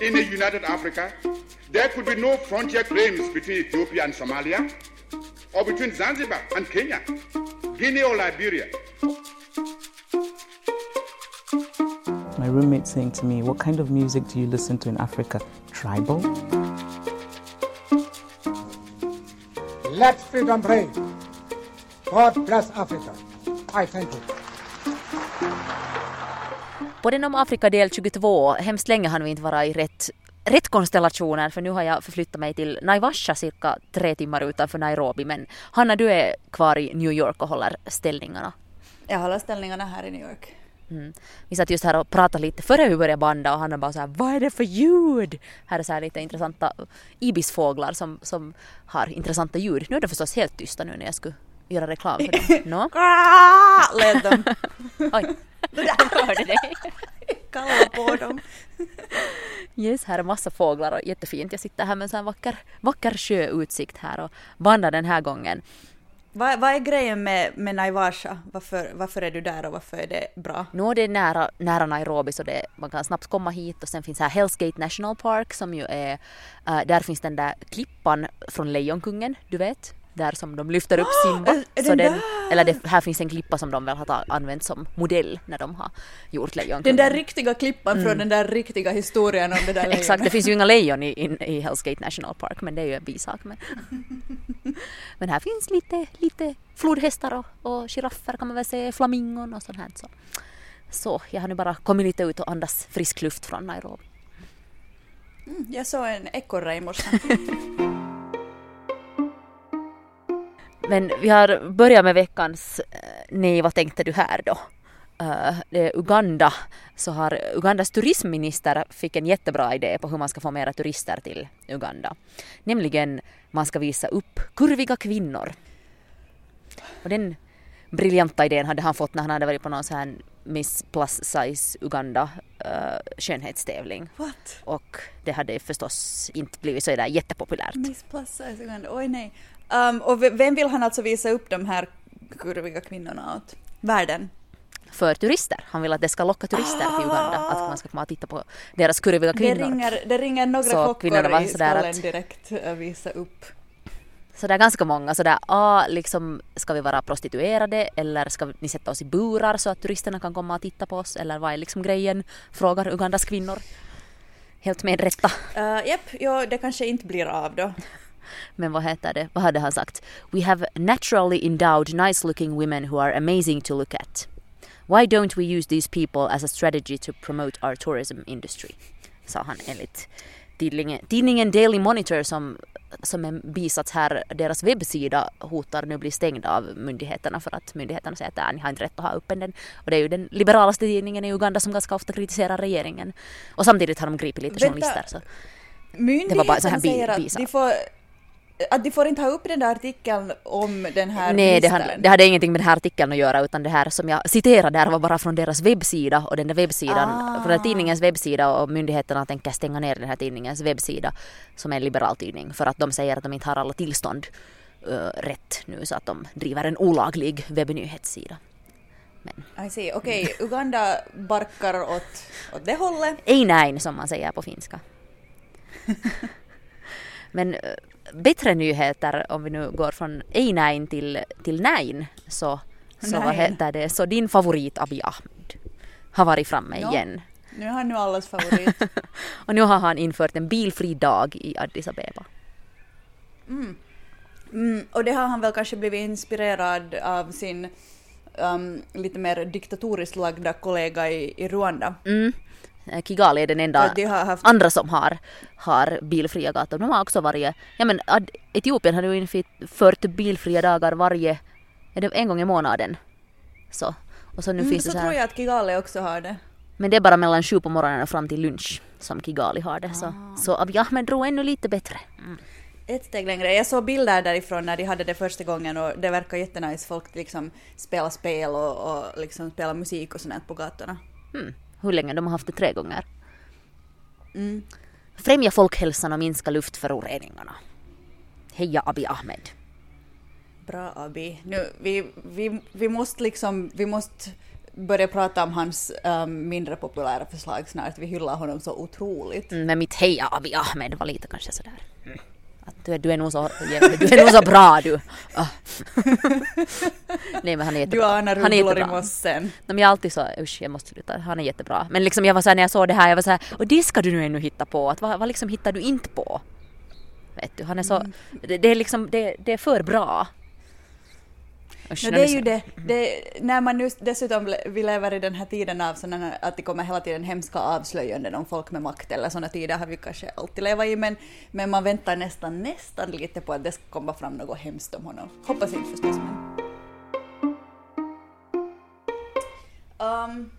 in a united Africa, there could be no frontier claims between Ethiopia and Somalia, or between Zanzibar and Kenya, Guinea or Liberia. My roommate saying to me, What kind of music do you listen to in Africa? Tribal? Let freedom reign. God bless Africa. I thank you. På den om Afrika del 22, hemskt länge har vi inte varit i rätt, rätt konstellationer för nu har jag förflyttat mig till Naivasha cirka tre timmar utanför Nairobi men Hanna du är kvar i New York och håller ställningarna. Jag håller ställningarna här i New York. Mm. Vi satt just här och pratade lite före vi började banda och han bara så här, vad är det för ljud? Här är så här lite intressanta ibisfåglar som, som har intressanta ljud. Nu är det förstås helt tysta nu när jag skulle göra reklam för dem. No? Lät de. Oj, hörde det. Kalla på dem. Yes, här är massa fåglar och jättefint. Jag sitter här med en sån här vacker, vacker sjöutsikt här och bandar den här gången. Vad, vad är grejen med, med Naivasha? Varför, varför är du där och varför är det bra? Nu är det nära, nära Nairobi så det, man kan snabbt komma hit och sen finns här Hells Gate National Park som ju är, uh, där finns den där klippan från Lejonkungen, du vet? Där som de lyfter upp Simba. är så den den, eller det, här finns en klippa som de väl har använt som modell när de har gjort Den Lejonkungen. där riktiga klippan från den där riktiga historien om det där Exakt, lejonet. det finns ju inga lejon i, i, i Hells Gate National Park men det är ju en bisak. Men, men här finns lite, lite flodhästar och, och giraffer kan man väl säga, flamingon och sånt här. Så. så jag har nu bara kommit lite ut och andas frisk luft från Nairobi. Mm, Jag såg en ekorre i morse. Men vi har börjat med veckans eh, Nej, vad tänkte du här då? Eh, det är Uganda, så har Ugandas turismminister fick en jättebra idé på hur man ska få mera turister till Uganda. Nämligen man ska visa upp kurviga kvinnor. Och den briljanta idén hade han fått när han hade varit på någon sån här Miss Plus Size Uganda uh, skönhetstävling. What? Och det hade förstås inte blivit så där jättepopulärt. Miss Plus Size Uganda, oj nej. Um, och vem vill han alltså visa upp de här kurviga kvinnorna åt? Världen? för turister. Han vill att det ska locka turister till Uganda, att man ska komma och titta på deras kurviga Det kvinnor. ringer, det ringer några Så klockor i skallen att- direkt att visa upp. Så det är ganska många sådär, ah, liksom, ska vi vara prostituerade eller ska ni sätta oss i burar så att turisterna kan komma och titta på oss eller vad är liksom grejen? Frågar Ugandas kvinnor. Helt med rätta. Uh, Japp, ja, det kanske inte blir av då. Men vad heter det? Vad hade han sagt? We have naturally endowed nice looking women who are amazing to look at. Why don't we use these people as a strategy to promote our tourism industry? Sa han enligt tidningen, tidningen Daily Monitor som, som en bisats här, deras webbsida hotar nu bli stängd av myndigheterna för att myndigheterna säger att "Äh, ni har inte rätt att ha öppen den. Och det är ju den liberalaste tidningen i Uganda som ganska ofta kritiserar regeringen. Och samtidigt har de gripit lite Vänta. journalister. Så. Myndigheterna bara så här bi- säger att bisak. de, får, att de får inte ha upp den där artikeln om den här Nej, det hade, det hade ingenting med den här artikeln att göra utan det här som jag citerade där var bara från deras webbsida och den där webbsidan, Ah. från den tidningens webbsida och myndigheterna tänker stänga ner den här tidningens webbsida som är en liberal tidning för att de säger att de inte har alla tillstånd uh, rätt nu så att de driver en olaglig webbnyhetssida. Men I see. Okej, Uganda barkar åt, åt det hållet. ei näin som man säger på finska. Men eh, bättre nyheter om vi nu går från ei näin till, till näin så, så vad Näin. heter det, så din favorit Abiy Ahmed har varit framme Ja. igen. Nu är han nu allas favorit. Och nu har han infört en bilfri dag i Addis Abeba. Mm, och det har han väl kanske blivit inspirerad av sin um, lite mer diktatoriskt lagda kollega i, i Rwanda. Mm. Eh, Kigali är den enda de haft andra som har, har bilfria gator. De har också varit, ja men Ad- Etiopien har ju infört bilfria dagar varje, är det en gång i månaden. Så. Och så nu Mm, finns så det så tror här, jag att Kigali också har det. men det är bara mellan sju på morgonen och fram till lunch som Kigali har det. Så, Ah. så Abiy Ahmed drog ännu lite bättre. Ett steg längre. Jag såg bilder därifrån när de hade det första gången och det verkar jättenice. Folk liksom spelar spel och, och liksom spelar musik och sånt på gatorna. Mm. Hur länge? De har haft det tre gånger. Mm. Främja folkhälsan och minska luftföroreningarna. Heja Abiy Ahmed. Bra Abi. Nu, vi, vi, vi måste liksom, vi måste börja prata om hans um, mindre populära förslag snart. Vi hyllar honom så otroligt. Mm, Men mitt heja Abiy Ahmed var lite kanske sådär. Att du, är, du, är nog så, du är nog så bra du. Ah. Nej men han är Du jättebra. anar Han är i mossen. Nej, men jag är alltid så, usch jag måste sluta, han är jättebra. Men liksom jag var såhär när jag såg det här, jag var såhär, och det ska du nu ännu hitta på, att vad, vad liksom hittar du inte på? Vet du, han är så, Mm. det, det är liksom, det, det är för bra. Usch, No, det är ju det. det. När man nu dessutom, vi lever i den här tiden av sådana, att det kommer hela tiden hemska avslöjanden om folk med makt eller sådana tider har vi kanske alltid levat i men, men man väntar nästan, nästan lite på att det ska komma fram något hemskt om honom. Hoppas inte förstås men. Um,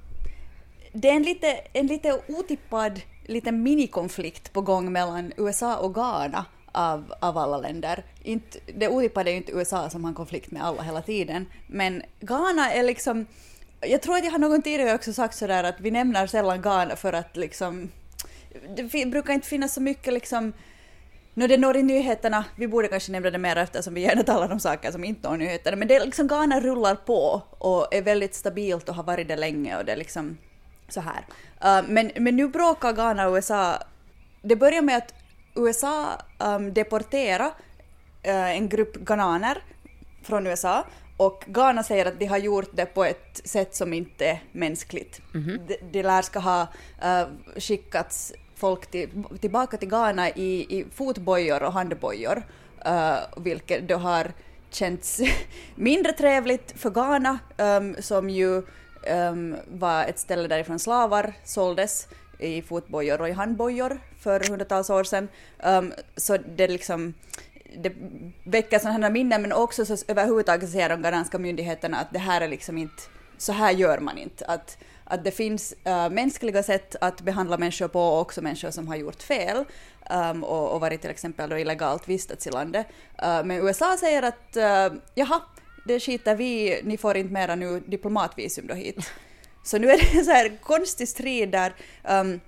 det är en lite, en lite otippad liten minikonflikt på gång mellan USA och Ghana av, av alla länder. Inte, det otippade är ju inte USA som har en konflikt med alla hela tiden, men Ghana är liksom jag tror att jag har någon tidigare också sagt sådär att vi nämner sällan Ghana för att liksom det brukar inte finnas så mycket liksom Nå, det når i nyheterna, vi borde kanske nämna det mer eftersom vi gärna talar om saker som inte når nyheterna, men det är liksom Ghana rullar på och är väldigt stabilt och har varit det länge och det är liksom så här. Uh, men, men nu bråkar Ghana och USA. Det börjar med att USA um, deporterar uh, en grupp ghananer från USA och Ghana säger att de har gjort det på ett sätt som inte är mänskligt. De, de lär ska ha uh, skickats folk till, tillbaka till Ghana i, i fotbojor och handbojor, uh, vilket då har känts mindre trevligt för Ghana, um, som ju um, var ett ställe därifrån slavar såldes i fotbojor och i handbojor för hundratals år sedan. Um, så det liksom det väcker sådana här minnen men också så överhuvudtaget säger de ghananska myndigheterna att det här är liksom inte, så här gör man inte. Att, att det finns uh, mänskliga sätt att behandla människor på och också människor som har gjort fel um, och, och varit till exempel då illegalt vistats i landet. Uh, men USA säger att uh, jaha, det skiter vi i, ni får inte mera nu diplomatvisum då hit. Så nu är det en så här konstig strid där um,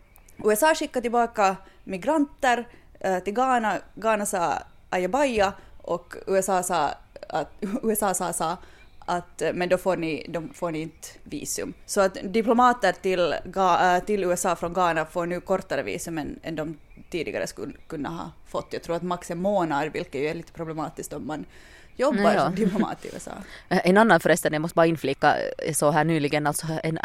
USA skickar tillbaka migranter uh, till Ghana, Ghana sa ajabaja och USA sa att USA sa, sa att eh, men då får ni, då får ni inte visum. Så att diplomater till, eh, till USA från Ghana får nu kortare visum än, än de tidigare skulle kunna ha fått. Jag tror att max en månad, vilket ju är lite problematiskt om man jobbar Nej, ja. som diplomat i USA. En annan förresten, jag måste bara inflika, såg här nyligen, alltså en,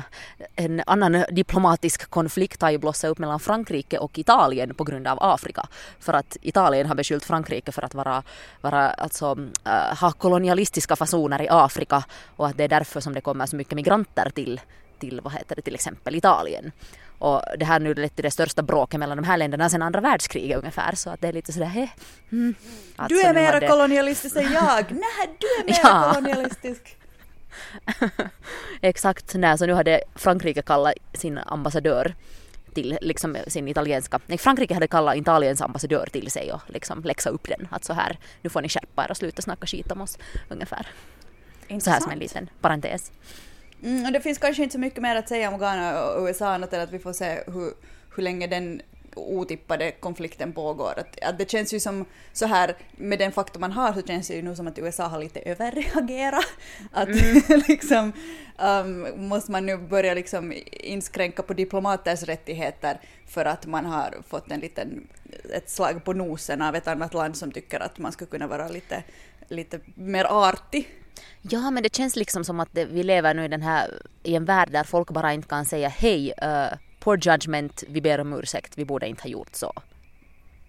en annan diplomatisk konflikt har ju blossat upp mellan Frankrike och Italien på grund av Afrika. För att Italien har beskyllt Frankrike för att vara, vara alltså, äh, ha kolonialistiska fasoner i Afrika och att det är därför som det kommer så mycket migranter till, till vad heter det, till exempel Italien. Och det här nu lett till det största bråket mellan de här länderna sedan andra världskriget ungefär, så att det är lite sådär, heh, mm. Du Alltså, är nu mera hade- kolonialistisk än jag! Nej, du är mera Ja. kolonialistisk! Exakt, nej, så nu hade Frankrike kallat sin ambassadör till liksom sin italienska, nej Frankrike hade kallat Italiens ambassadör till sig och liksom läxa upp den att så här, nu får ni skärpa er och sluta snacka skit om oss ungefär. Så här som en liten parentes. Mm, och det finns kanske inte så mycket mer att säga om Ghana och USA annat än att vi får se hur, hur länge den otippade konflikten pågår. Att, att det känns ju som så här, med den faktum man har så känns det ju nu som att USA har lite överreagerat. Att liksom um, måste man nu börja liksom inskränka på diplomaters rättigheter för att man har fått en liten, ett slag på nosen av ett annat land som tycker att man ska kunna vara lite, lite mer artig. Ja, men det känns liksom som att vi lever nu i den här, i en värld där folk bara inte kan säga hej, uh, poor judgment, vi ber om ursäkt, vi borde inte ha gjort så.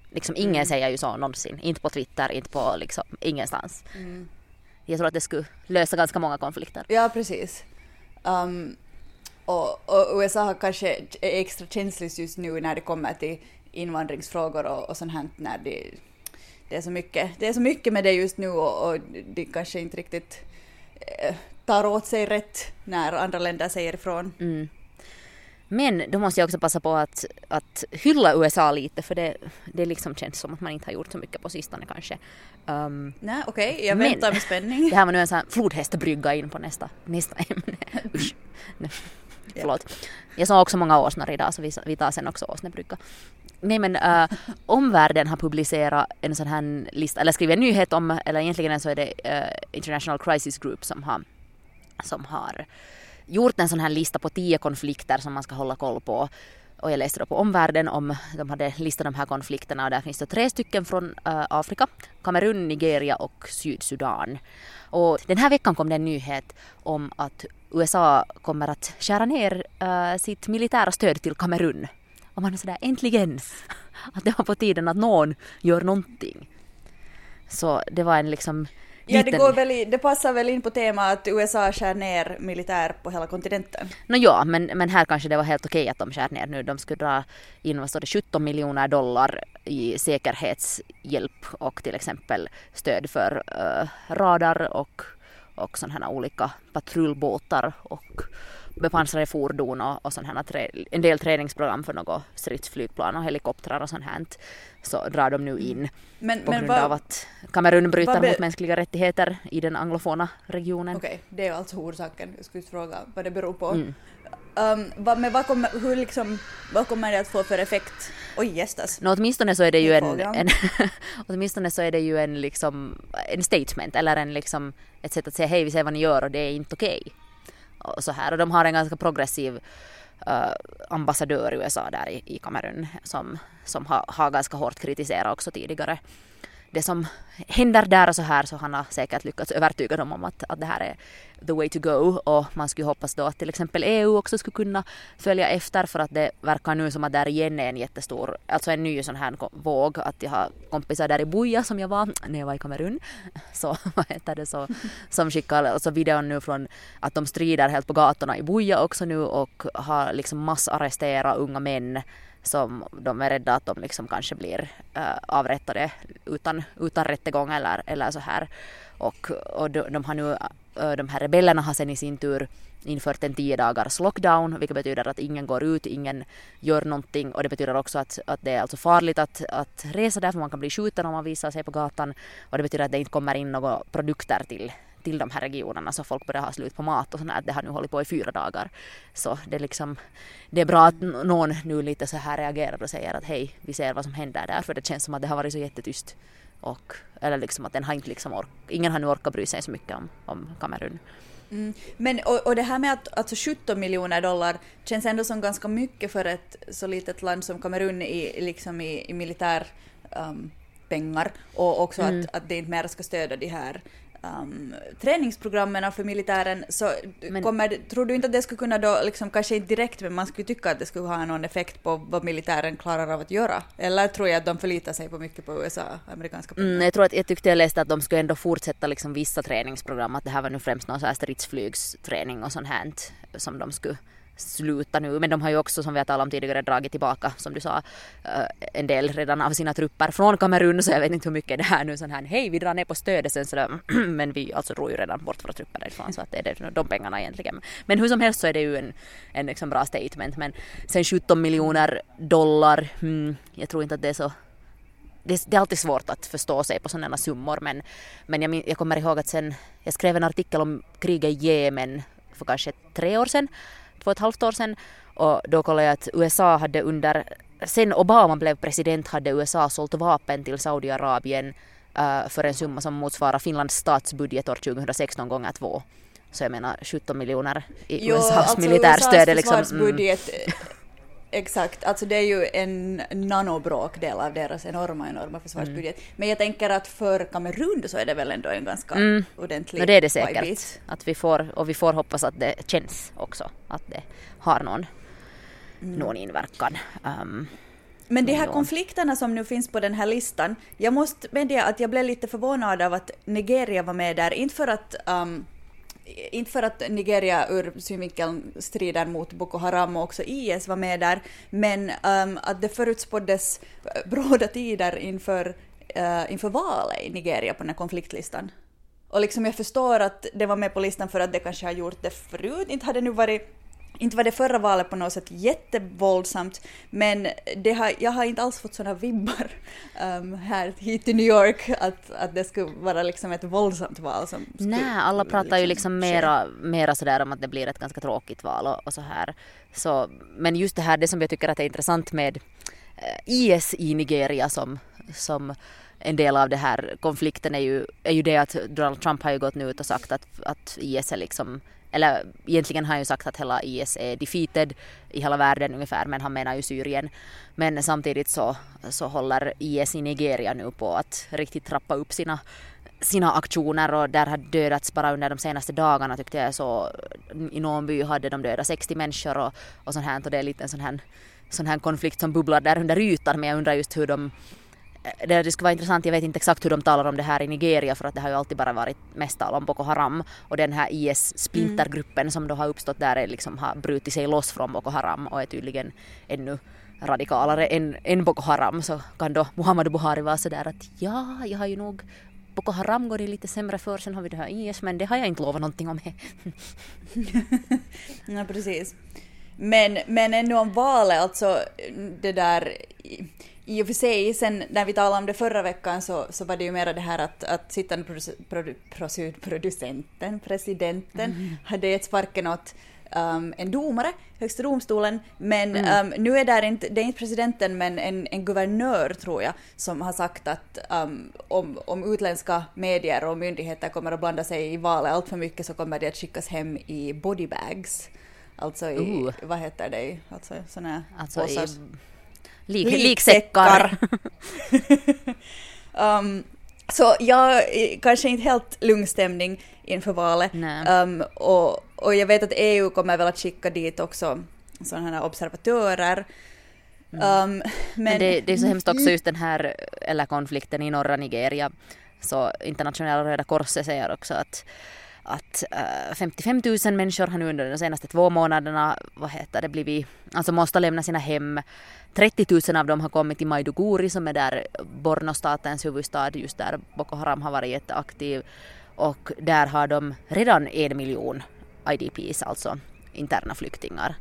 Liksom ingen säger ju så någonsin, inte på Twitter, inte på liksom ingenstans. Jag tror att det skulle lösa ganska många konflikter. Ja, precis. Um, och, och USA har kanske är extra känsligt just nu när det kommer till invandringsfrågor och, och sånt här när det, det, är så mycket, det är så mycket med det just nu och, och de kanske inte riktigt eh, tar åt sig rätt när andra länder säger ifrån. Mm. Men då måste jag också passa på att, att hylla USA lite för det, det liksom känns som att man inte har gjort så mycket på sistone kanske. Um, Nej, okej, jag Men- väntar med spänning. det här var nu en sån flodhästbrygga in på nästa, nästa ämne. Usch. Förlåt. Jag såg också många åsnor idag så vi, vi tar sen också åsnebrygga. Nej men äh, omvärlden har publicerat en sån här lista, eller skrivit en nyhet om, eller egentligen så är det äh, International Crisis Group som har, som har gjort en sån här lista på tio konflikter som man ska hålla koll på. Och jag läste då på omvärlden om de hade listat de här konflikterna och där finns det tre stycken från äh, Afrika, Kamerun, Nigeria och Sydsudan. Och den här veckan kom det en nyhet om att USA kommer att skära ner äh, sitt militära stöd till Kamerun. Och man är sådär äntligen att det var på tiden att någon gör någonting. Så det var en liksom Ja, det, går väl i, det passar väl in på temat att USA skär ner militär på hela kontinenten. No, ja, men, men här kanske det var helt okej att de skär ner nu. De skulle dra in vad det, 17 miljoner dollar i säkerhetshjälp och till exempel stöd för uh, radar och, och sådana här olika patrullbåtar och bepansrade fordon och, och sådana här, en del träningsprogram för något stridsflygplan och helikoptrar och sånt här så drar de nu in men, på men grund av att Kamerun bryter mot mänskliga rättigheter i den anglofona regionen. Okej, okay, det är alltså orsaken. Jag skulle fråga vad det beror på. Mm. Um, vad, men vad kommer, hur liksom, vad kommer det att få för effekt? Oj gästas. No, åtminstone så är det ju en, en åtminstone så är det ju en liksom en statement eller en liksom ett sätt att säga hej vi ser vad ni gör och det är inte okej. Okay och så här. Och de har en ganska progressiv uh, ambassadör i USA där i, i Kamerun som, som har, har ganska hårt kritiserat också tidigare det som händer där och så här så han har säkert lyckats övertyga dem om att, att det här är the way to go. Och man skulle hoppas då att till exempel EU också skulle kunna följa efter för att det verkar nu som att där igen är en jättestor, alltså en ny sån här våg. Att jag har kompisar där i Buja som jag var när jag var i Kamerun. Så vad heter det så som skickar alltså videon nu från att de strider helt på gatorna i Buja också nu och har liksom massarresterat unga män som de är rädda att de liksom kanske blir äh, avrättade utan, utan rättegång eller, eller så här. Och, och de, de har nu, eh, de här rebellerna har sen i sin tur infört en tio dagars lockdown, vilket betyder att ingen går ut, ingen gör någonting och det betyder också att, att det är alltså farligt att, att resa där för man kan bli skjuten om man visar sig på gatan och det betyder att det inte kommer in några produkter till, till de här regionerna så folk börjar ha slut på mat och sånt Det har nu hållit på i fyra dagar. Så det är liksom, det är bra att någon nu lite så här reagerar och säger att hej, vi ser vad som händer där för det känns som att det har varit så jättetyst. Och, eller liksom att den har inte liksom ork, ingen har nu orkat bry sig så mycket om, om Kamerun. Mm. Men och, och, det här med att alltså 17 miljoner dollar känns ändå som ganska mycket för ett så litet land som Kamerun i, liksom i, i militär um, pengar och också mm. att, att det inte mer ska stödja de här um, träningsprogrammen för militären så men, kommer, tror du inte att det skulle kunna då, liksom, kanske inte direkt, men man skulle tycka att det skulle ha någon effekt på vad militären klarar av att göra? Eller tror jag att de förlitar sig på mycket på USA, amerikanska pengar? Mm, jag tror att jag tyckte jag läste att de skulle ändå fortsätta liksom vissa träningsprogram, att det här var nu främst någon så här stridsflygsträning och sånt här som de skulle sluta nu. Men de har ju också som vi har talat om tidigare dragit tillbaka som du sa eh, en del redan av sina trupper från Kamerun. Så jag vet inte hur mycket det här nu sån här hej vi drar ner på stödet. Sen så men vi alltså drog ju redan bort våra trupper därifrån. Så att det är de pengarna egentligen. Men hur som helst så är det ju en, en liksom bra statement. Men sen 17 miljoner dollar hmm, jag tror inte att det är så det, det, är alltid svårt att förstå sig på sådana summor. Men, men jag, jag kommer ihåg att sen jag skrev en artikel om kriget i Jemen för kanske tre år sedan två och ett halvt år sedan och då kollade jag att USA hade under, sen Obama blev president hade USA sålt vapen till Saudiarabien uh, för en summa som motsvarar Finlands statsbudget år 2016 gånger två. Så jag menar 17 miljoner i jo, USAs alltså militärstöd är liksom... Mm. Exakt, alltså det är ju en nanobråkdel av deras enorma, enorma försvarsbudget. Mm. Men jag tänker att för Kamerun så är det väl ändå en ganska mm. ordentlig no, det är det säkert. Att vi får, och vi får hoppas att det känns också, att det har någon, mm. någon inverkan. Um, men de här konflikterna som nu finns på den här listan, jag måste medge att jag blev lite förvånad av att Nigeria var med där, inte för att um, inte för att Nigeria ur synvinkeln strider mot Boko Haram och också IS var med där, men um, att det förutspåddes eh, bråda tider inför, uh, inför valet i Nigeria på den här konfliktlistan. Och liksom jag förstår att det var med på listan för att det kanske har gjort det förut, inte hade nu varit inte var det förra valet på något sätt jättevåldsamt, men det har, jag har inte alls fått sådana vibbar um, här hit till New York att, att det skulle vara liksom ett våldsamt val. Som Nej, alla pratar liksom ju liksom mera, mera sådär om att det blir ett ganska tråkigt val och, och så här. Så, men just det här, det som jag tycker att är intressant med eh, IS i Nigeria som, som en del av den här konflikten är ju, är ju det att Donald Trump har ju gått nu ut och sagt att, att IS är liksom eller egentligen har han ju sagt att hela IS är defeated i hela världen ungefär, men han menar ju Syrien. Men samtidigt så, så håller IS i Nigeria nu på att riktigt trappa upp sina sina aktioner och där har dödats bara under de senaste dagarna tyckte jag så i någon by hade de dödat 60 människor och, och sånt här och det är lite en sån här, sån här konflikt som bubblar där under ytan men jag undrar just hur de Eh, det, det skulle vara intressant, jag vet inte exakt hur de talar om det här i Nigeria för att det har ju alltid bara varit mest tal om Boko Haram och den här IS-splintergruppen som då har uppstått där är liksom har brutit sig loss från Boko Haram och är tydligen ännu radikalare än, än Boko Haram så kan då Muhammad Buhari vara sådär att ja, jag har ju nog Boko Haram går det lite sämre för, sen har vi det här IS men det har jag inte lovat någonting om. ja, precis. Men, men ännu om valet, alltså det där i och för sig, sen när vi talade om det förra veckan så, så var det ju mera det här att, att sittande produ, produ, producenten, presidenten, mm. hade gett sparken åt um, en domare, Högsta domstolen, men mm. um, nu är det inte, det är inte presidenten men en, en guvernör tror jag som har sagt att um, om, om utländska medier och myndigheter kommer att blanda sig i valet allt för mycket så kommer de att skickas hem i bodybags. Alltså i, uh. vad heter det, alltså sådana alltså påsar. Lik, liksäckar. um, så jag kanske inte helt lugn stämning inför valet. Um, och, och jag vet att EU kommer väl att skicka dit också sådana här observatörer. Mm. Um, men, men det, det, är så hemskt också just den här, eller konflikten i norra Nigeria. Så internationella Röda Korset säger också att att eh, 55 000 människor har nu under de senaste två månaderna vad heter det, blivit, alltså måste lämna sina hem. 30 000 av dem har kommit till Maiduguri som är där Borno-statens huvudstad, just där Boko Haram har varit jätteaktiv. Och där har de redan en miljon IDPs, alltså interna flyktingar.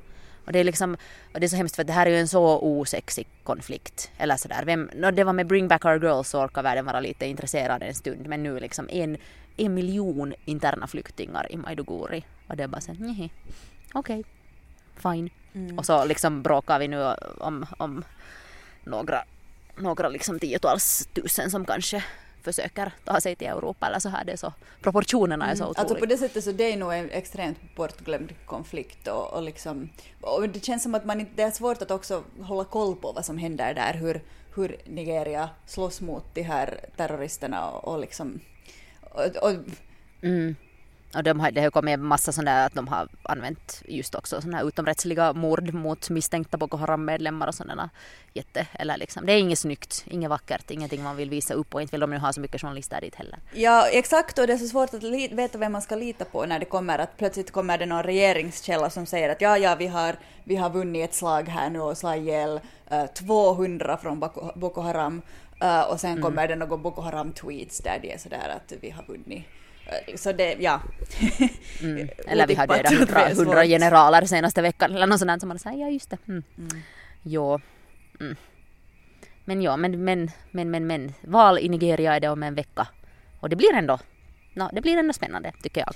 Och det är liksom, och det är så hemskt för att det här är ju en så osexig konflikt. Eller sådär, vem, no, det var med Bring Back Our Girls så orkar världen vara lite intresserad en stund. Men nu liksom en, en miljon interna flyktingar i Maiduguri. Och det är bara så okej, okay, fine. Mm. Och så liksom bråkar vi nu om, om några, några liksom tiotals tusen som kanske försöker ta sig till Europa eller så här. Det är så, proportionerna är så otroliga. Mm. Alltså på det sättet så det är nog en extremt bortglömd konflikt och, och liksom, och det känns som att man det är svårt att också hålla koll på vad som händer där, hur, hur Nigeria slåss mot de här terroristerna och, och liksom och, och mm. Och de har, det har kommit en massa sådana att de har använt just också sådana här utomrättsliga mord mot misstänkta Boko Haram-medlemmar och sådana jätte, eller liksom, det är inget snyggt, inget vackert, ingenting man vill visa upp och inte vill de nu ha så mycket journalister dit heller. Ja, exakt och det är så svårt att veta vem man ska lita på när det kommer att plötsligt kommer det någon regeringskälla som säger att ja, ja, vi har, vi har vunnit ett slag här nu och slagit ihjäl uh, 200 från Boko, Boko Haram uh, och sen mm. kommer det någon Boko Haram-tweets där det är sådär att vi har vunnit Eh, så det, ja. Mm. Eller vi har dödat hundra, hundra generaler senaste veckan eller något sånt som man säger, ja just det. Mm. Mm. Jo. Mm. Men ja, men, men, men, men, men, val i Nigeria är det om en vecka. Och det blir ändå, no, det blir ändå spännande tycker jag.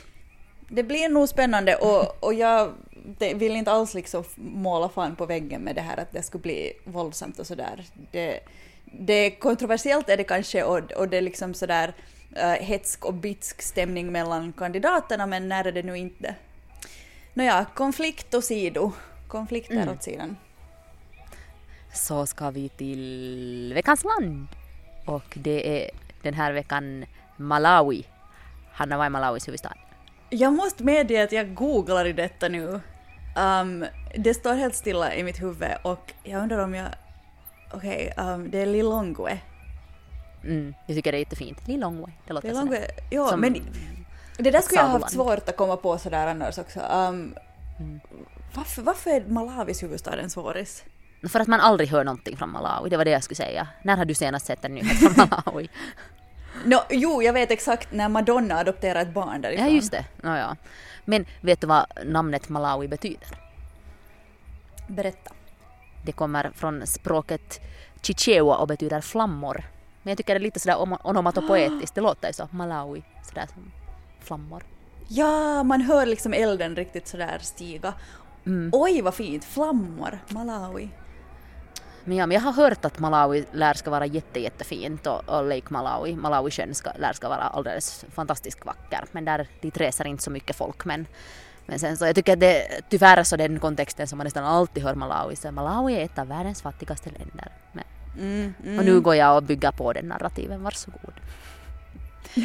Det blir nog spännande och, och jag vill inte alls liksom måla fan på väggen med det här att det skulle bli våldsamt och sådär. Det, det kontroversiellt är det kanske och, och det är liksom sådär uh, hetsk och bitsk stämning mellan kandidaterna, men när är det nu inte? Nåja, konflikt och sido. Konflikter mm. åt sidan. Så ska vi till veckans land. Och det är den här veckan Malawi. Hanna, vad är Malawis huvudstad? Jag måste medge att jag googlar i detta nu. Um, det står helt stilla i mitt huvud och jag undrar om jag... Okej, okay, um, det är Lilongwe. Mm, jag tycker det är jättefint. Lilongwe, det låter Lilongwe, ja, men det där skulle jag ha haft svårt att komma på sådär annars också. Um, mm. varför, varför är Malawis huvudstad en svåris? För att man aldrig hör någonting från Malawi, det var det jag skulle säga. När har du senast sett en nyhet från Malawi? no, jo, jag vet exakt när Madonna adopterade ett barn därifrån. Ja, just det. No, ja. Men vet du vad namnet Malawi betyder? Berätta. Det kommer från språket chichewa och betyder flammor. Men jag tycker det är lite sådär onomatopoetiskt, det låter ju så, Malawi, sådär som flammor. Ja, man hör liksom elden riktigt sådär stiga. Mm. Oj vad fint, flammor, Malawi. Men ja, men jag har hört att Malawi lär ska vara jätte, jättefint och, och Lake Malawi, Malawisjön ska, lär ska vara alldeles fantastiskt vacker. Men där, dit reser inte så mycket folk men, Men sen så jag tycker att det tyvärr så den kontexten som man nästan alltid hör Malawi så Malawi är ett av världens fattigaste länder. Men, Mm, mm. Och nu går jag och bygger på den narrativen, varsågod.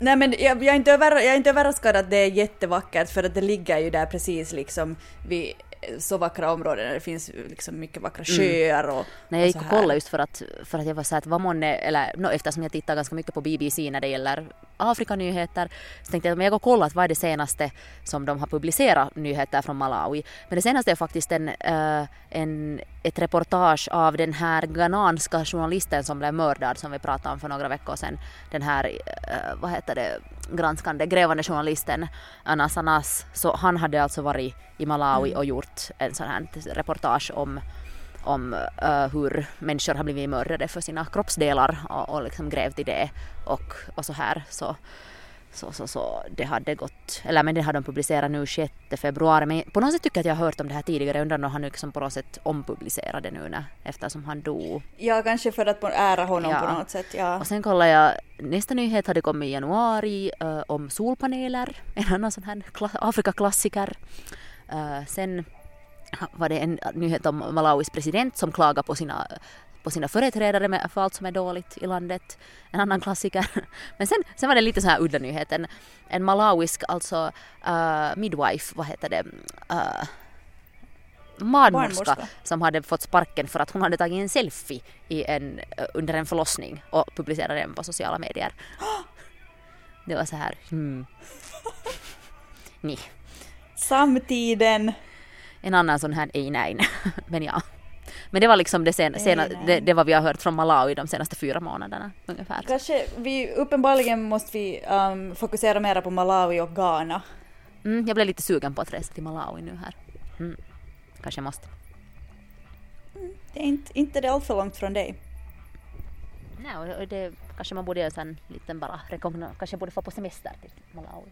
Nej men jag, jag, är inte över, jag är inte överraskad att det är jättevackert för att det ligger ju där precis liksom vid så vackra områden där det finns liksom mycket vackra sjöar och Nej, jag gick och kollade just för att, för att jag var så att vad månne, eller no, eftersom jag tittar ganska mycket på BBC när det gäller Afrikanyheter så tänkte jag att men jag går och kollar att vad är det senaste som de har publicerat nyheter från Malawi. Men det senaste är faktiskt en, eh, en, ett reportage av den här ghananska journalisten som blev mördad som vi pratade om för några veckor sedan. Den här, eh, vad heter det, granskande, grävande journalisten Anas Anas. Så han hade alltså varit i Malawi och gjort en sån här reportage om om eh, hur människor har blivit mördade för sina kroppsdelar och, och liksom grävt i det och, och så här så, så, så, så det hade gått, eller men det har de publicerat nu 6 februari men på något sätt tycker jag att jag har hört om det här tidigare undrar om han liksom på något sätt ompublicerade nu när, eftersom han dog. Ja, kanske för att ära honom Ja. på något sätt. Ja. Och sen kollar jag, nästa nyhet hade kommit i januari eh, om solpaneler, en annan sån här kla- Afrikaklassiker. Eh, sen var det en nyhet om Malawis president som klagar på sina på sina företrädare med, för allt som är dåligt i landet. En annan klassiker. Men sen, sen var det lite så här udda nyhet. En, en malawisk, alltså eh, midwife, vad heter det? Uh, Barnmorska Barnmorska. som hade fått sparken för att hon hade tagit en selfie i en, eh, under en förlossning och publicerade den på sociala medier. Det var så här, hmm. Nej. Samtiden. En annan sån här, ej nej. Men ja. Men det var liksom det, sen, sena, det, det var vi har hört från Malawi de senaste fyra månaderna ungefär. Kanske vi, uppenbarligen måste vi um, fokusera mera på Malawi och Ghana. Mm, jag blev lite sugen på att resa till Malawi nu här. Mm. Kanske måste. Det är inte, inte det allt för långt från dig. Nej, och- det kanske man borde göra en liten bara rekommendation. Kanske jag borde få på semester till Malawi.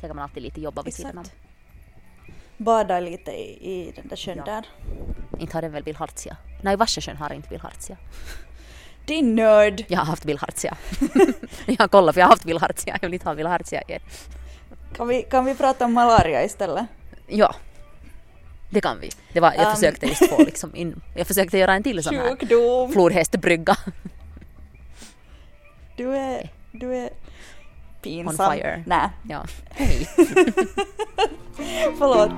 Så kan man alltid lite jobba vid sidan om. Exakt. Bada lite i, i den där sjön Ja. där. Inte har den väl bilhartsia? Nej, Varsösjön har inte bilhartsia. Din nörd! Jag har haft bilhartsia. jag har kollat för jag har haft bilhartsia. Jag vill inte ha bilhartsia igen. Kan vi, kan vi prata om malaria istället? Ja. Det kan vi. Det var, jag Um. försökte just få liksom in, jag försökte göra en till sån här Sjukdom! flodhästbrygga. Du är, du är pinsam. On fire. Nej, Ja. Hej. förlåt.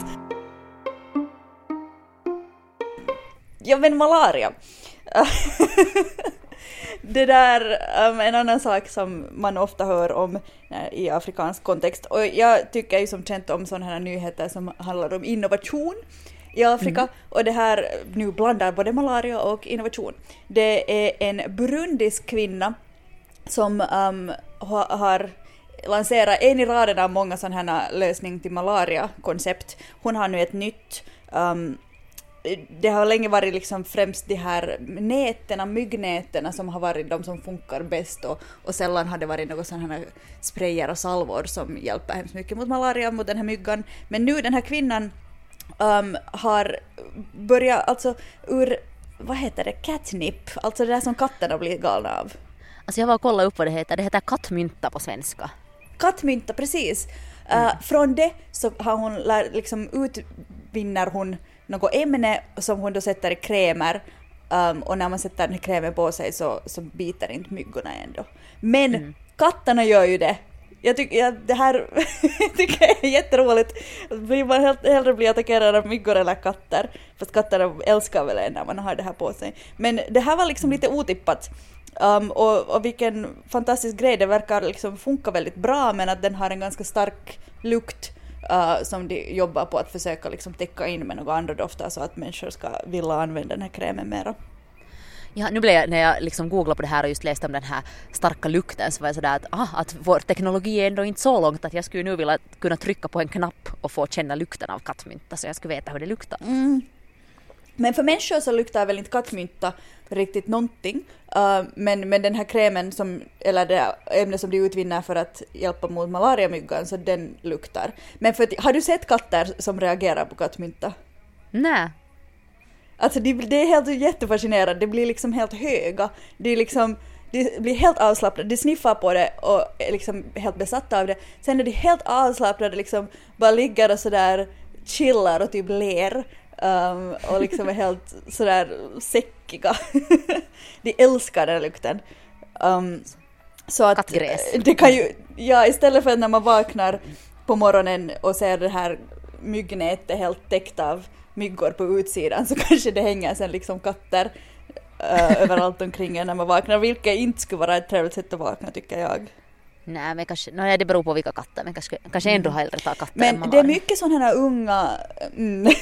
Ja men malaria. Det där, um, en annan sak som man ofta hör om eh, i afrikansk kontext, och jag tycker ju som känt om sådana här nyheter som handlar om innovation i Afrika, och det här nu blandar både malaria och innovation. Det är en burundisk kvinna som um, ha, har lanserat en i raden av många sådana här lösning till malaria-koncept. Hon har nu ett nytt um, det har länge varit liksom främst de här nätena, myggnätena som har varit de som funkar bäst och, och sällan har det varit några sådana här sprayer och salvor som hjälper hemskt mycket mot malaria, mot den här myggan. Men nu den här kvinnan um, har börjat, alltså ur, vad heter det, catnip, alltså det där som katterna blir galna av. Alltså jag var och kollade upp vad det heter. Det heter kattmynta på svenska. Kattmynta, precis. Uh, från det så har hon liksom utvinner hon något ämne som hon då sätter i krämer um, och när man sätter den här krämen på sig så, så biter inte myggorna ändå. Men katterna gör ju det. Jag tycker jag, det här tycker jag är jätteroligt. Blir man helt, hellre bli attackerad av myggor eller katter. Fast katterna älskar väl en när man har det här på sig. Men det här var liksom lite otippat. Um, och, och vilken fantastisk grej, det verkar liksom funka väldigt bra men att den har en ganska stark lukt uh, som de jobbar på att försöka liksom täcka in med några andra dofter så att människor ska vilja använda den här krämen mera. Ja, nu blev jag, när jag liksom googlade på det här och just läste om den här starka lukten så var jag sådär att, ah, att vår teknologi är ändå inte så långt att jag skulle nu vilja kunna trycka på en knapp och få känna lukten av kattmynta så jag skulle veta hur det luktar. Men för människor så luktar väl inte kattmynta riktigt någonting. Uh, men, men den här krämen som, eller det ämnet som de utvinner för att hjälpa mot malariamyggan, så den luktar. Men för, har du sett katter som reagerar på kattmynta? Nej. Alltså det, det är helt jättefascinerande, det blir liksom helt höga. Det är liksom, de blir helt avslappnade, de sniffar på det och är liksom helt besatta av det. Sen är de helt avslappnade, liksom bara ligger och sådär chillar och typ ler. Um, och liksom är helt sådär säckiga. de älskar den lukten. Um, så att Kattgräs. det kan ju, ja istället för när man vaknar på morgonen och ser det här myggnätet helt täckt av myggor på utsidan så kanske det hänger sen liksom katter uh, överallt omkring en när man vaknar, vilket inte skulle vara ett trevligt sätt att vakna tycker jag. Nej men kanske, no, ja, det beror på vilka katter men kanske, kanske ändå hellre ta katter än Men det är mycket sådana här unga... Mm,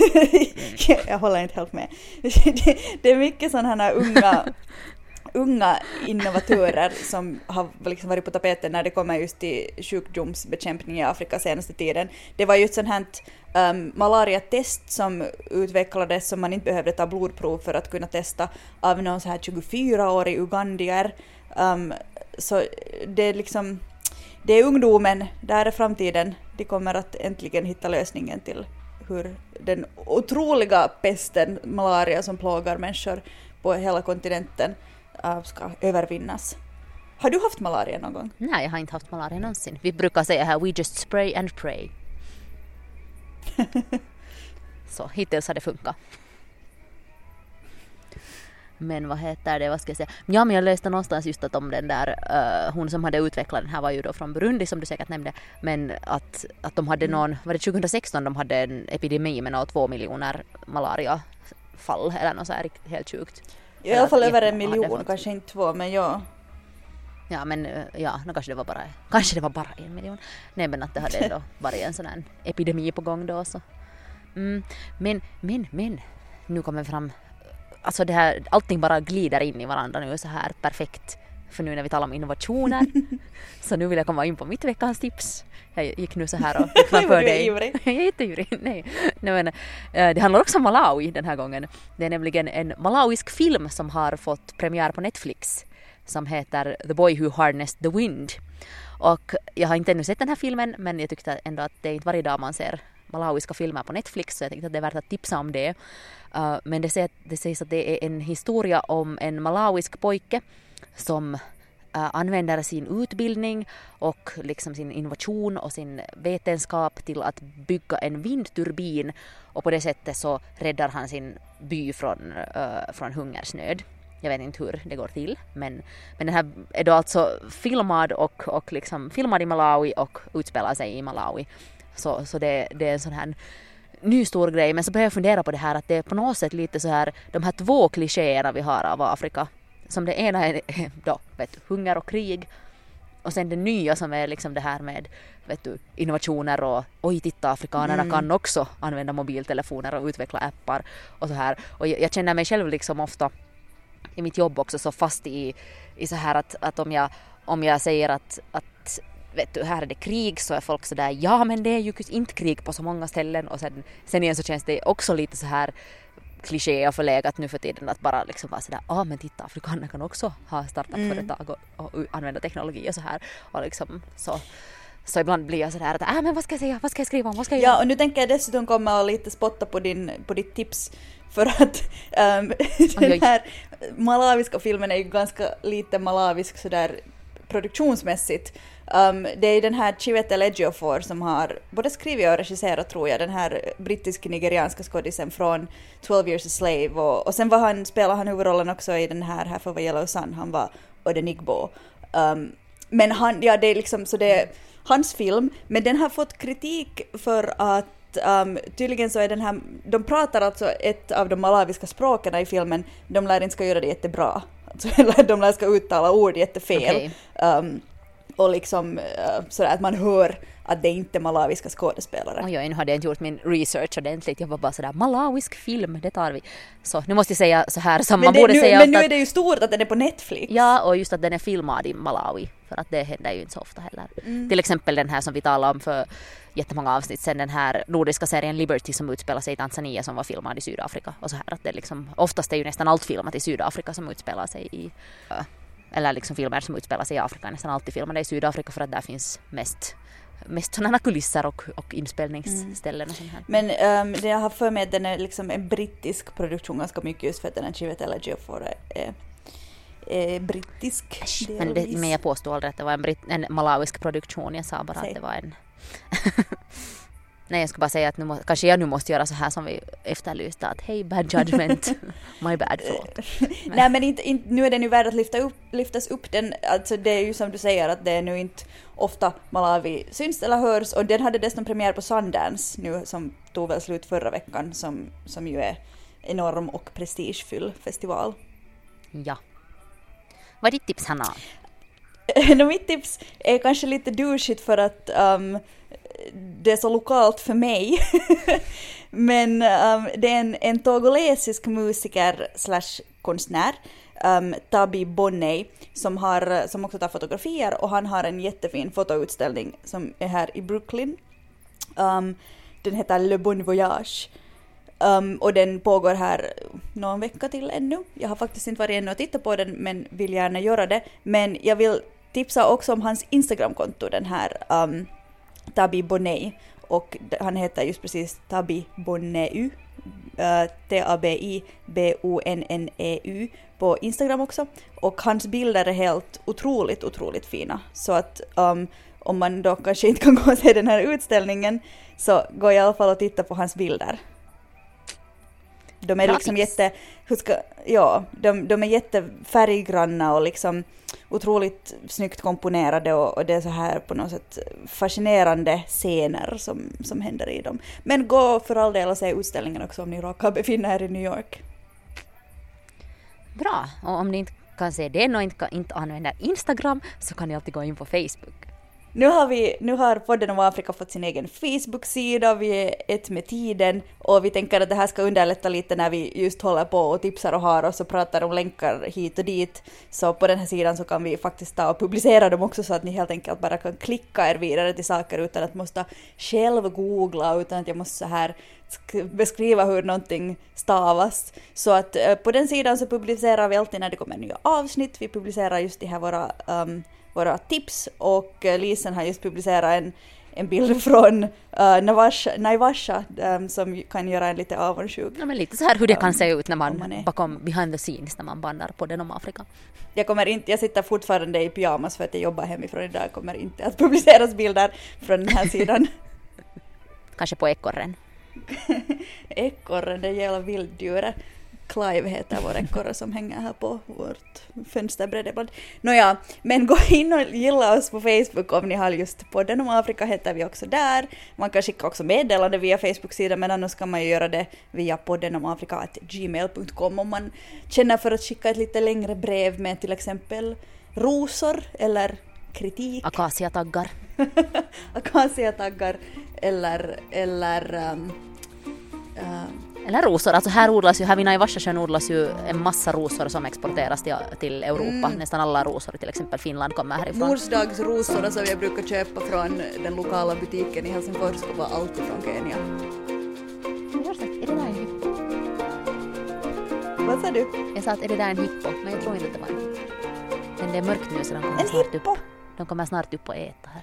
jag håller inte helt med. Det, det är mycket sådana här unga, unga innovatörer som har liksom varit på tapeten när det kommer just till sjukdomsbekämpning i Afrika senaste tiden. Det var ju ett sånt här um, malariatest som utvecklades som man inte behövde ta blodprov för att kunna testa av någon så här 24-årig ugandier. Um, så det är liksom det är ungdomen, där är framtiden. De kommer att äntligen hitta lösningen till hur den otroliga pesten, malaria, som plågar människor på hela kontinenten äh, ska övervinnas. Har du haft malaria någon gång? Nej, jag har inte haft malaria någonsin. Vi brukar säga här we just spray and pray. Så hittills har det funkat. Men vad heter det, vad ska jag säga? Ja men jag läste någonstans just att om den där, uh, hon som hade utvecklat den här var ju då från Burundi som du säkert nämnde. Men att, att de hade någon, var det 2016 de hade en epidemi med några två miljoner malariafall eller något så här helt sjukt. I alla fall över en miljon, kanske inte två, men ja. Ja men eh, ja, no, kanske det var bara, kanske det var bara en miljon. Nej men att det hade ändå varit en sån här epidemi på gång då så. Mm, men, men, men, nu kommer fram, alltså det här, allting bara glider in i varandra nu så här perfekt. För nu när vi talar om innovationer, så nu vill jag komma in på mitt veckans tips. Jag gick nu så här och Du är dig. jag är jätteivrig. Nej. Nej, men, eh, det handlar också om Malawi den här gången. Det är nämligen en malawisk film som har fått premiär på Netflix som heter The Boy Who Harnessed the Wind. Och jag har inte ännu sett den här filmen men jag tyckte ändå att det är inte varje dag man ser malawiska filmer på Netflix så jag tänkte att det är värt att tipsa om det. Uh, men det, sägs, det sägs att det är en historia om en malawisk pojke som uh, använder sin utbildning och liksom sin innovation och sin vetenskap till att bygga en vindturbin och på det sättet så räddar han sin by från, uh, från hungersnöd. Jag vet inte hur det går till men, men den här är då alltså filmad och, och liksom filmad i Malawi och utspelar sig i Malawi. Så, så det, det är en sån här ny stor grej men så började jag fundera på det här att det är på något sätt lite så här de här två klichéerna vi har av Afrika. Som det ena är då, vet du, hunger och krig och sen det nya som är liksom det här med vet du, innovationer och oj titta afrikanerna kan också använda mobiltelefoner och utveckla appar och så här. Och jag, jag känner mig själv liksom ofta i mitt jobb också så fast i, i så här att, att om, jag, om jag säger att, att vet du, här är det krig så är folk sådär ja men det är ju inte krig på så många ställen och sen, sen igen så känns det också lite så här kliché och förlegat nu för tiden att bara liksom vara sådär, ja ah, men titta afrikaner kan också ha startup-företag och, och använda teknologi och så här och liksom så så ibland blir jag sådär att äh, men vad ska jag säga, vad ska jag skriva om, vad ska jag Ja, göra? och nu tänker jag dessutom komma och lite spotta på, din, på ditt tips för att oj. den här malawiska filmen är ju ganska lite malawisk sådär produktionsmässigt. Um, det är den här Chiwetel Ejiofor som har både skrivit och regisserat tror jag, den här brittisk-nigerianska skådisen från 12 years a slave och, och sen var han, spelade han huvudrollen också i den här Half of a yellow sun, han var Odenigbo. Um, men han, ja det är liksom så det är hans film, men den har fått kritik för att um, tydligen så är den här, de pratar alltså ett av de malawiska språken i filmen, de lär inte ska göra det jättebra. Alltså, de lär ska uttala ord jättefel. Um, och liksom uh, sådär att man hör att det inte är malawiska skådespelare. Oj, oj, nu hade jag inte gjort min research ordentligt. Jag var bara sådär malawisk film, det tar vi. Så nu måste jag säga så här som Men, man det, borde nu, säga men nu är det ju stort att den är på Netflix. Ja, och just att den är filmad i Malawi. För att det händer ju inte så ofta heller. Mm. Till exempel den här som vi talade om för jättemånga avsnitt sen, den här nordiska serien Liberty som utspelar sig i Tanzania som var filmad i Sydafrika. Och så här att det liksom, oftast är ju nästan allt filmat i Sydafrika som utspelar sig i eller liksom filmer som utspelar sig i Afrika nästan alltid filmade i Sydafrika för att där finns mest mest sådana kulisser och, och inspelningsställen och sånt här. Men um, det jag har för mig att den är liksom en brittisk produktion ganska mycket just för att den här Chiwetel Ejiofor är, är, brittisk. Men, det, men jag påstår aldrig att det var en, britt, en malawisk produktion. Jag sa bara Säg. att det var en... Nej, jag skulle bara säga att nu må, kanske jag nu måste göra så här som vi efterlyste. Att hej, bad judgment. My bad, förlåt. Nej men inte, inte, nu är den ju värd att lyfta upp, lyftas upp. Den, alltså det är ju som du säger att det är nu inte ofta Malawi syns eller hörs och den hade dessutom premiär på Sundance nu som tog väl slut förra veckan som, som ju är enorm och prestigefull festival. Ja. Vad är ditt tips, Hanna? Mitt tips är kanske lite douchigt för att um, det är så lokalt för mig. Men um, det är en, en togolesisk musiker slash konstnär, um, Tabi Bonney, som, har, som också tar fotografier och han har en jättefin fotoutställning som är här i Brooklyn. Um, den heter Le Bon Voyage. Um, och den pågår här någon vecka till ännu. Jag har faktiskt inte varit ännu och tittat på den men vill gärna göra det. Men jag vill tipsa också om hans Instagramkonto, den här um, Tabi Bonney. Och han heter just precis Tabi Bonneu. Äh, T-A-B-I-B-O-N-N-E-U på Instagram också. Och hans bilder är helt otroligt, otroligt fina. Så att um, om man då kanske inte kan gå och se den här utställningen så gå i alla fall och titta på hans bilder. De är liksom jätte, hur ska, ja, de, de är jättefärggranna och liksom otroligt snyggt komponerade och, och det är så här på något sätt fascinerande scener som, som händer i dem. Men gå för all del och se utställningen också om ni råkar befinna er i New York. Bra. Och om ni inte kan se den och inte, inte använder Instagram så kan ni alltid gå in på Facebook. Nu har, vi, nu har podden om Afrika fått sin egen Facebook-sida, vi är ett med tiden och vi tänker att det här ska underlätta lite när vi just håller på och tipsar och har oss och pratar om länkar hit och dit. Så på den här sidan så kan vi faktiskt ta och publicera dem också så att ni helt enkelt bara kan klicka er vidare till saker utan att måste själv googla utan att jag måste så här beskriva hur någonting stavas. Så att eh, på den sidan så publicerar vi alltid när det kommer nya avsnitt. Vi publicerar just de här våra um, våra tips och eh, Lisen har just publicerat en, en bild från uh, Naivasha, Naivasha um, som kan göra en lite avundsjuk. Ja, men lite så här hur det kan se ut när man, man är- bakom behind the scenes när man bandar på den om Afrika. Jag kommer inte, jag sitter fortfarande i pyjamas för att jag jobbar hemifrån idag, Jag kommer inte att publiceras bilder från den här sidan. Kanske på ekorren. Ekorren, det jävla vilddjuret. Clive heter vår ekorre som hänger här på vårt fönsterbräde ibland. Nåja, men gå in och gilla oss på Facebook om ni har just podden om Afrika heter vi också där. Man kan skicka också meddelande via Facebook-sidan men annars kan man ju göra det via podden om Afrika gmail.com om man känner för att skicka ett lite längre brev med till exempel rosor eller kritik Akaciataggar. akaciataggar eller, eller um, uh, Eller rosor. Alltså här odlas ju, här vid odlas ju en massa rosor som exporteras till, till Europa. Nästan alla rosor till exempel Finland kommer härifrån. Morsdagsrosorna som jag brukar köpa från den lokala butiken i Helsingfors var alltid från Kenya. Är det där en hippo? Vad sa du? Jag sa att är det där en hippo? Men jag tror inte att det var en hippo. Men det är mörkt nu så de kommer En snart hippo? upp. De kommer snart upp och äta här.